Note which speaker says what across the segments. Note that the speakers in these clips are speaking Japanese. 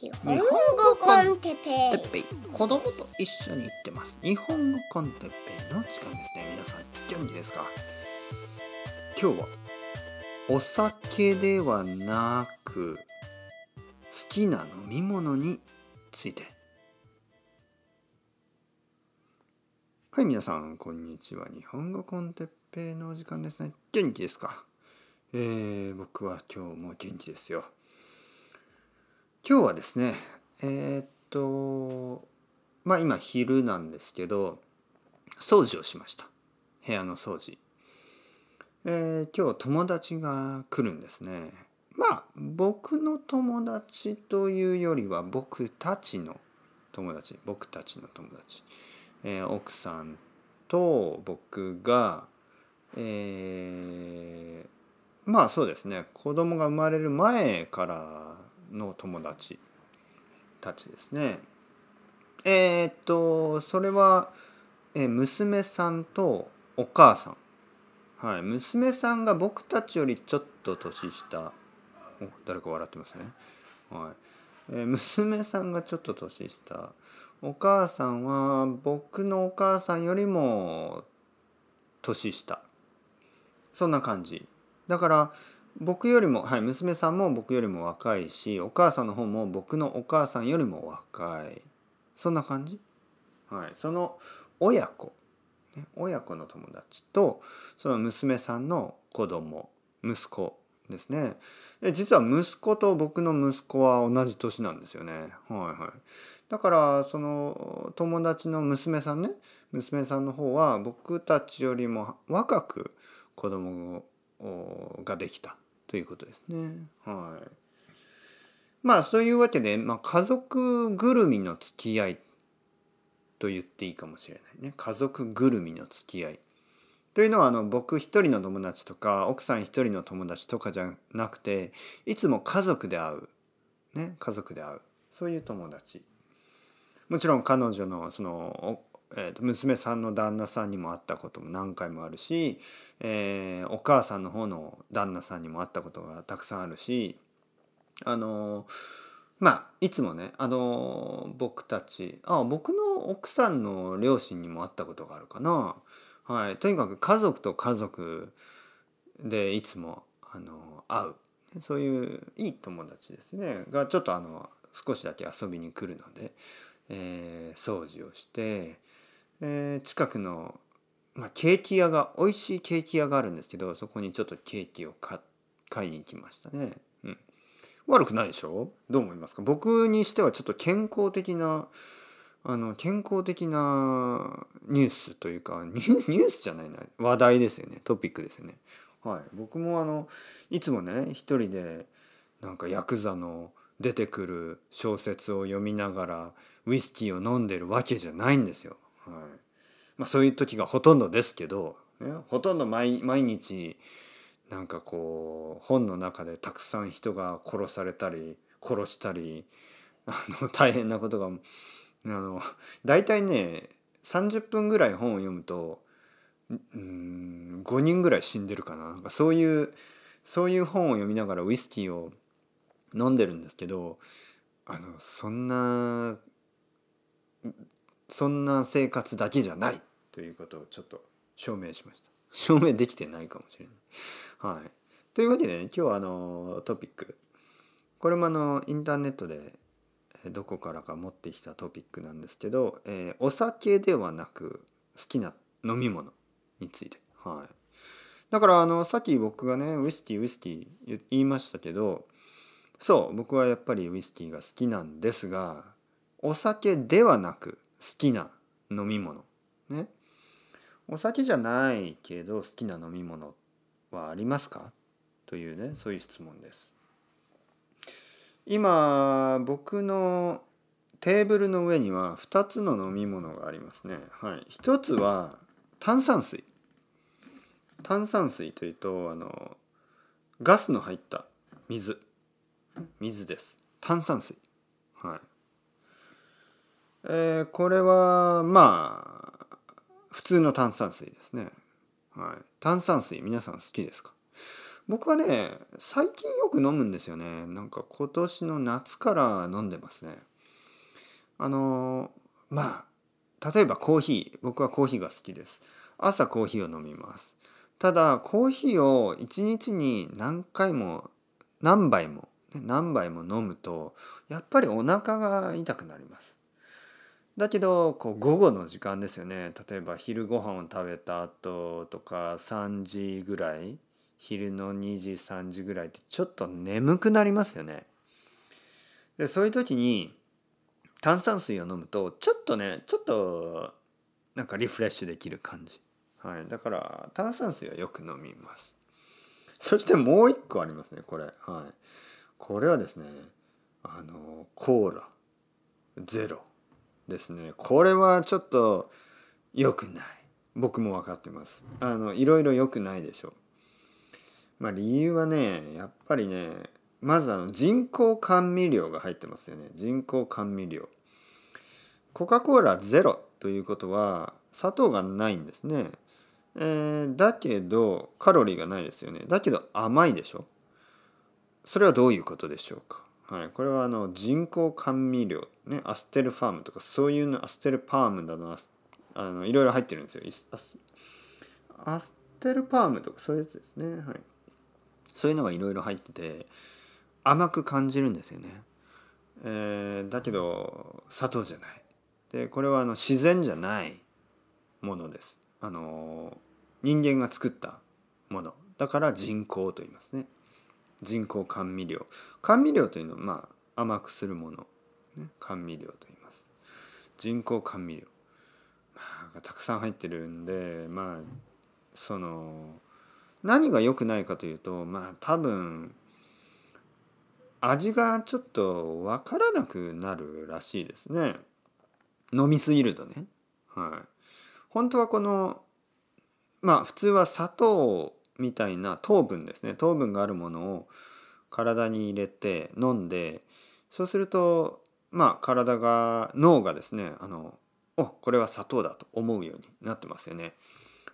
Speaker 1: 日本語コンテペイ。
Speaker 2: 子供と一緒に行ってます。日本語コンテッペイ。の時間ですね。皆さん元気ですか？今日はお酒ではなく好きな飲み物について。はい皆さんこんにちは。日本語コンテッペイのお時間ですね。元気ですか？えー、僕は今日も元気ですよ。今日はですねえー、っとまあ今昼なんですけど掃除をしました。部屋の掃除。えー、今日友達が来るんですね。まあ僕の友達というよりは僕たちの友達。僕たちの友達、えー、奥さんと僕がえー、まあそうですね。子供が生まれる前からの友達たちですね。えー、っとそれは、えー、娘さんとお母さん。はい、娘さんが僕たちよりちょっと年下。お誰か笑ってますね。はいえー、娘さんがちょっと年下。お母さんは僕のお母さんよりも年下。そんな感じ。だから僕よりも、はい、娘さんも僕よりも若いしお母さんの方も僕のお母さんよりも若い。そんな感じ、はい、その親子、ね、親子の友達とその娘さんの子供息子ですね。で実は息子と僕の息子は同じ年なんですよね。はいはい。だからその友達の娘さんね娘さんの方は僕たちよりも若く子供ができた。ということですね。はい。まあそういうわけで、まあ、家族ぐるみの付き合いと言っていいかもしれないね。家族ぐるみの付き合い。というのはあの僕一人の友達とか奥さん一人の友達とかじゃなくていつも家族で会う、ね、家族で会うそういう友達もちろん彼女のそのえー、と娘さんの旦那さんにも会ったことも何回もあるし、えー、お母さんの方の旦那さんにも会ったことがたくさんあるしあのまあいつもねあの僕たちあ僕の奥さんの両親にも会ったことがあるかな。はい、とにかく家族と家族でいつもあの会う。そういういい友達ですね。がちょっとあの少しだけ遊びに来るので、えー、掃除をしてえー、近くの、まあ、ケーキ屋が美味しいケーキ屋があるんですけどそこにちょっとケーキを買いに行きましたね。うん、悪くないでしょ？どう思いますか？僕にしてはちょっと健康的なあの健康的なニュースというかニュースじゃないな話題ですよねトピックですよね。はい、僕もあのいつもね一人でなんかヤクザの出てくる小説を読みながらウイスキーを飲んでるわけじゃないんですよ。はい。まあ、そういう時がほとんどですけど、ね、ほとんど毎日なんかこう本の中でたくさん人が殺されたり殺したりあの 大変なことがあの大体ね30分ぐらい本を読むとうん5人ぐらい死んでるかな。なんかそういうそういう本を読みながらウイスキーを飲んでるんですけどあのそんなそんな生活だけじゃないということをちょっと証明しました。証明できてないかもしれない。はい。というわけでね今日はあのトピック。これもあのインターネットでどこからか持ってきたトピックなんですけど、えー、お酒ではなく好きな飲み物について。はい。だからあのさっき僕がねウイスキーウイスキー言いましたけどそう僕はやっぱりウイスキーが好きなんですがお酒ではなくきな飲み物。ね。お酒じゃないけど好きな飲み物はありますか？というねそういう質問です。今僕のテーブルの上には2つの飲み物がありますね。はい。1つは炭酸水。炭酸水というとあのガスの入った水。水です。炭酸水。はい。えー、これはまあ普通の炭酸水ですね、はい、炭酸水皆さん好きですか？僕はね最近よく飲むんですよね。なんか今年の夏から飲んでますね。あのまあ例えばコーヒー。僕はコーヒーが好きです。朝コーヒーを飲みます。ただコーヒーを1日に何回も何杯も何杯も飲むとやっぱりお腹が痛くなります。だけどこう午後の時間ですよね例えば昼ご飯を食べた後とか3時ぐらい昼の2時3時ぐらいってちょっと眠くなりますよね。でそういう時に炭酸水を飲むとちょっとねちょっとなんかリフレッシュできる感じ。はい、だから炭酸水はよく飲みます。そしてもう一個ありますねこれ。はい、これはですねあのコーラゼロ。ですね。これはちょっと良くない。僕も分かってます。あのいろいろ良くないでしょう。まあ理由はねやっぱりねまずあの人工甘味料が入ってますよね。人工甘味料。コカ・コーラゼロということは砂糖がないんですね、えー、だけどカロリーがないですよね。だけど甘いでしょ。それはどういうことでしょうか。はい、これはあの人工甘味料、ね、アステルファームとかそういうのアステルパームだなあのいろいろ入ってるんですよ。アステルパームとかそういうやつですね、はい、そういうのがいろいろ入ってて甘く感じるんですよね、えー、だけど砂糖じゃない。でこれはあの自然じゃないものです。あの人間が作ったもの。だから人工と言いますね。人工甘味料。甘味料というのはまあ甘くするもの、ね、甘味料と言います。人工甘味料、まあ、たくさん入ってるんでまあその何が良くないかというとまあ多分味がちょっと分からなくなるらしいですね。飲みすぎるとね。はい。本当はこのまあ普通は砂糖みたいな糖分ですね。糖分があるものを体に入れて飲んでそうするとまあ体が脳がですねあのおこれは砂糖だと思うようになってますよね。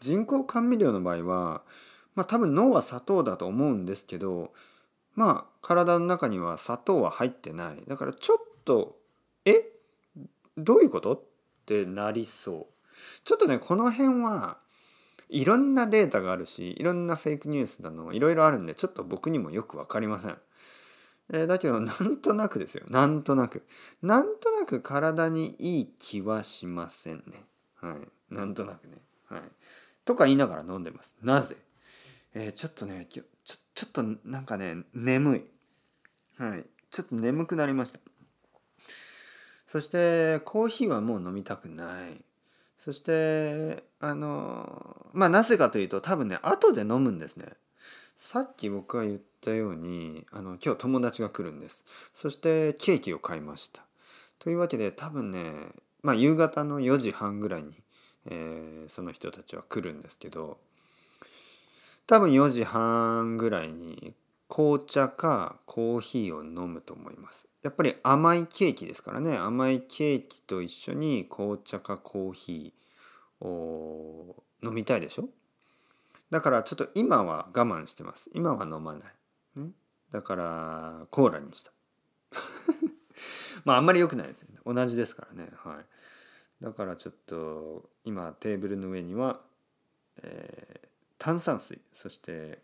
Speaker 2: 人工甘味料の場合はまあ多分脳は砂糖だと思うんですけどまあ体の中には砂糖は入ってない。だからちょっとえどういうこと？ってなりそう。ちょっとねこの辺はいろんなデータがあるしいろんなフェイクニュースだのいろいろあるんでちょっと僕にもよく分かりません。えー、だけどなんとなくですよなんとなくなんとなく体にいい気はしませんね。はいなんとなくね。はい、とか言いながら飲んでます。なぜ？えー、ちょっとねちょちょっとなんかね眠い。はいちょっと眠くなりました。そしてコーヒーはもう飲みたくない。そしてあのまあなぜかというと多分ね後で飲むんですね。さっき僕が言ったようにあの今日友達が来るんです。そしてケーキを買いました。というわけで多分ねまあ夕方の4時半ぐらいに、えー、その人たちは来るんですけど多分4時半ぐらいに紅茶かコーヒーを飲むと思います。やっぱり甘いケーキですからね。甘いケーキと一緒に紅茶かコーヒーを飲みたいでしょ？だからちょっと今は我慢してます。今は飲まない、ね、だからコーラにした。まああんまり良くないですね。同じですからね。はい。だからちょっと今テーブルの上には、えー、炭酸水。そして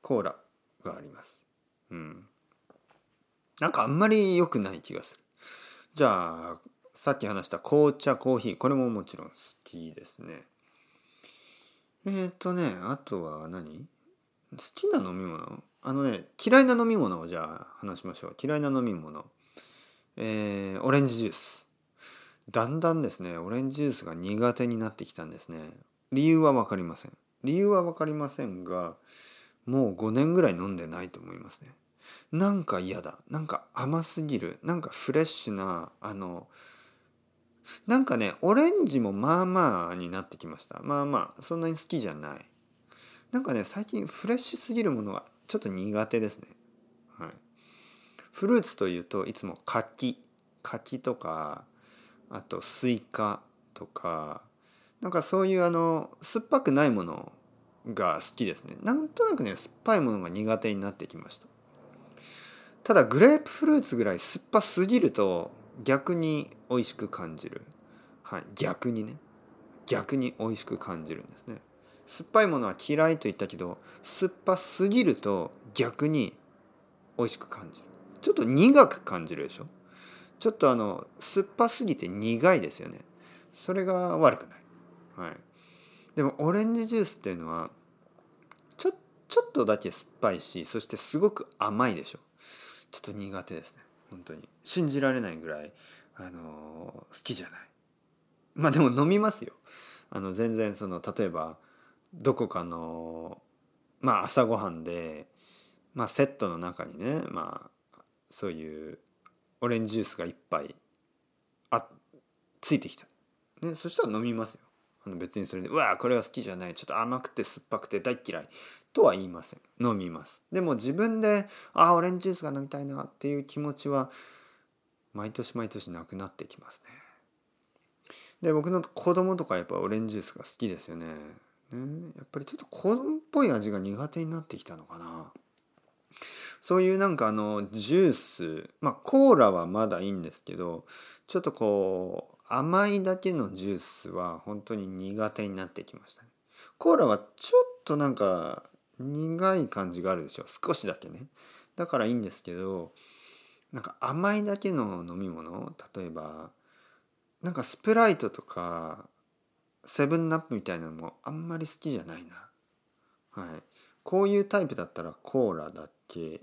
Speaker 2: コーラがあります。うん。なんかあんまり良くない気がする。じゃあさっき話した紅茶コーヒーこれももちろん好きですね。えっ、ー、とねあとは何？好きな飲み物？あのね嫌いな飲み物をじゃあ話しましょう。嫌いな飲み物。えー、オレンジジュース。だんだんですねオレンジジュースが苦手になってきたんですね。理由は分かりません。理由は分かりませんがもう5年ぐらい飲んでないと思いますね。なんか嫌だ。なんか甘すぎる。なんかフレッシュなあのなんかねオレンジもまあまあになってきました。まあまあそんなに好きじゃない。なんかね最近フレッシュすぎるものがちょっと苦手ですね。はい。フルーツというといつも柿。柿とかあとスイカとか。なんかそういうあの酸っぱくないものが好きですね。なんとなくね酸っぱいものが苦手になってきました。ただグレープフルーツぐらい酸っぱすぎると逆に美味しく感じる。はい。逆にね。逆に美味しく感じるんですね。酸っぱいものは嫌いと言ったけど酸っぱすぎると逆に美味しく感じる。ちょっと苦く感じるでしょ？ちょっとあの酸っぱすぎて苦いですよね。それが悪くない。はい。でもオレンジジュースっていうのはちょちょっとだけ酸っぱいしそしてすごく甘いでしょ？ちょっと苦手ですね。本当に。信じられないぐらいあの好きじゃない。まあでも飲みますよ。あの全然その例えばどこかのまあ朝ごはんで、まあ、セットの中にねまあそういうオレンジジュースが一杯あついてきた、ね、そしたら飲みますよ。あの別にそれで「うわこれは好きじゃない。ちょっと甘くて酸っぱくて大嫌い」とは言いません。飲みます。でも自分で「ああオレンジジュースが飲みたいな」っていう気持ちは毎年毎年なくなってきますね。で僕の子供とかやっぱオレンジジュースが好きですよね。ね。やっぱりちょっと子供っぽい味が苦手になってきたのかな。そういうなんかあのジュースまあコーラはまだいいんですけどちょっとこう甘いだけのジュースは本当に苦手になってきましたね。コーラはちょっとなんか苦い感じがあるでしょ。少しだけね。だからいいんですけどなんか甘いだけの飲み物例えばなんかスプライトとかセブンナップみたいなのもあんまり好きじゃないな。はい。こういうタイプだったらコーラだけ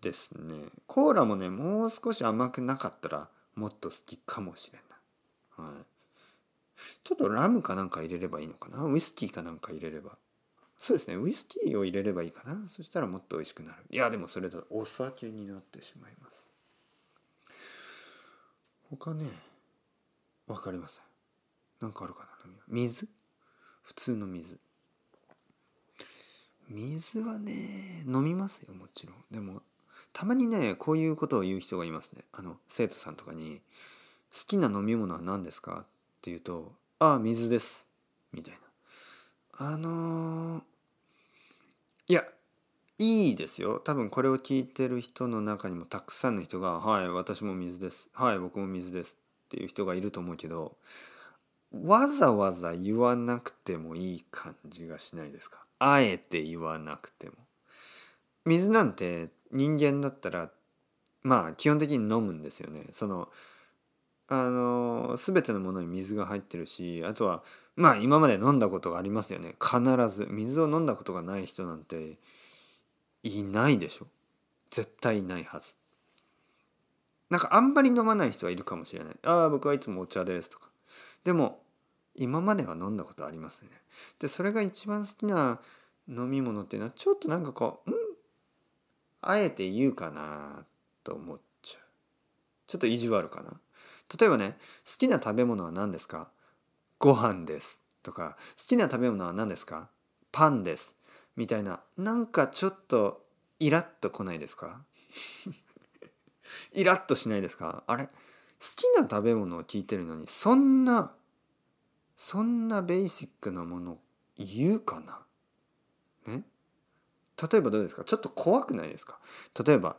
Speaker 2: ですね。コーラもねもう少し甘くなかったらもっと好きかもしれない。はい。ちょっとラムかなんか入れればいいのかな？ウイスキーかなんか入れれば。そうですね。ウイスキーを入れればいいかな。そしたらもっと美味しくなる。いやでもそれだとお酒になってしまいます。他ね分かりません。何かあるかな水？普通の水。水はね飲みますよもちろん。でもたまにねこういうことを言う人がいますね。あの生徒さんとかに「好きな飲み物は何ですか?」って言うと「ああ水です」みたいな。あのー、いやいいですよ。多分これを聞いてる人の中にもたくさんの人が「はい私も水です」「はい僕も水です」っていう人がいると思うけどわざわざ言わなくてもいい感じがしないですか？あえて言わなくても。水なんて人間だったらまあ基本的に飲むんですよね。そのあの全てのものに水が入ってるしあとはまあ今まで飲んだことがありますよね。必ず。水を飲んだことがない人なんていないでしょ？絶対いないはず。なんかあんまり飲まない人はいるかもしれない。ああ僕はいつもお茶ですとか。でも今までは飲んだことありますね。でそれが一番好きな飲み物っていうのはちょっとなんかこう「ん？あえて言うかな」と思っちゃう。ちょっと意地悪かな。例えばね「好きな食べ物は何ですか?」「ご飯です」とか「好きな食べ物は何ですか?」「パンです」みたいななんかちょっとイラッとこないですか？イラッとしないですか？あれ？好きな食べ物を聞いてるのにそんなそんなベーシックなもの言うかな？ね？例えばどうですか？ちょっと怖くないですか？例えば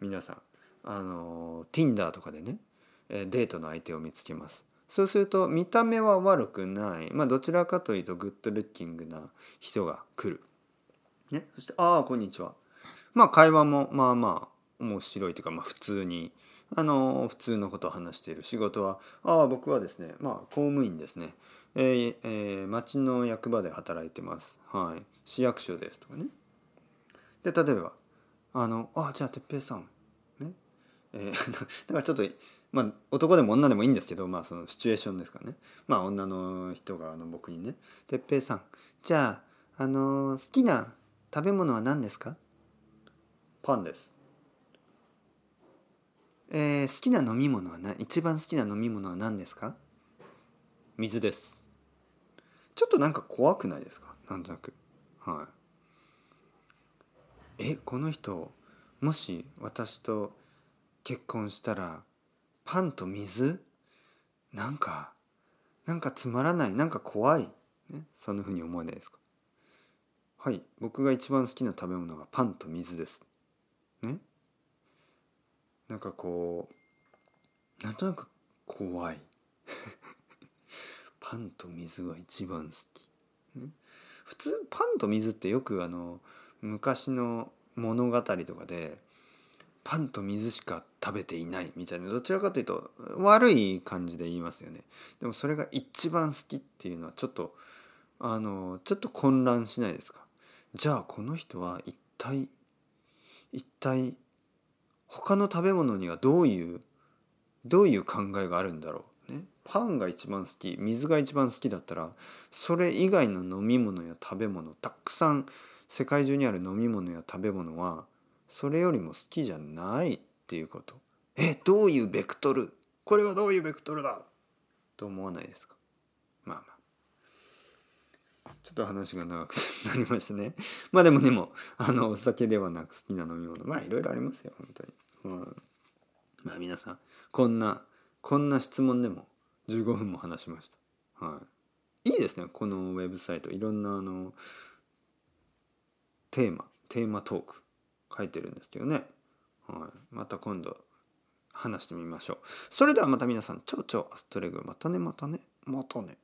Speaker 2: 皆さんあの Tinder とかでねデートの相手を見つけます。そうすると見た目は悪くない。まあどちらかというとグッドルッキングな人が来る。ね。そして「ああこんにちは」まあ会話もまあまあ面白いというかまあ普通に。あの普通のことを話している。仕事はああ僕はですねまあ公務員ですね。えー、えー、町の役場で働いてます。はい。市役所ですとかね。で例えばあのあじゃあ哲平さん。ね。えー、だかちょっとまあ男でも女でもいいんですけどまあそのシチュエーションですからね。まあ女の人があの僕にね「哲平さん。じゃああの好きな食べ物は何ですか?」パンです。えー、好きな飲み物は何一番好きな飲み物は何ですか？水です。ちょっとなんか怖くないですか？なんとなく。はい。えこの人もし私と結婚したらパンと水？なんかなんかつまらないなんか怖い、ね、そんなふうに思わないですか？はい僕が一番好きな食べ物がパンと水です。ね？なんかこうなんとなく怖い。パンと水が一番好き、ね、普通パンと水ってよくあの昔の物語とかでパンと水しか食べていないみたいなどちらかというと悪い感じで言いますよね。でもそれが一番好きっていうのはちょっとあのちょっと混乱しないですか？じゃあこの人は一体一体他の食べ物にはどういうどういう考えがあるんだろうね？パンが一番好き水が一番好きだったらそれ以外の飲み物や食べ物たくさん世界中にある飲み物や食べ物はそれよりも好きじゃないっていうこと。えどういうベクトル？これはどういうベクトルだ？と思わないですか？まあまあ。ちょっと話が長く なりましたね。まあでもでもあのお酒ではなく好きな飲み物。まあいろいろありますよ本当に、うん、まあ皆さんこんなこんな質問でも15分も話しました。はい。いいですねこのウェブサイト。いろんなあのテーマテーマトーク。書いてるんですけどね、はい、また今度話してみましょう。それではまた皆さん蝶々アストレグまたねまたねまたね。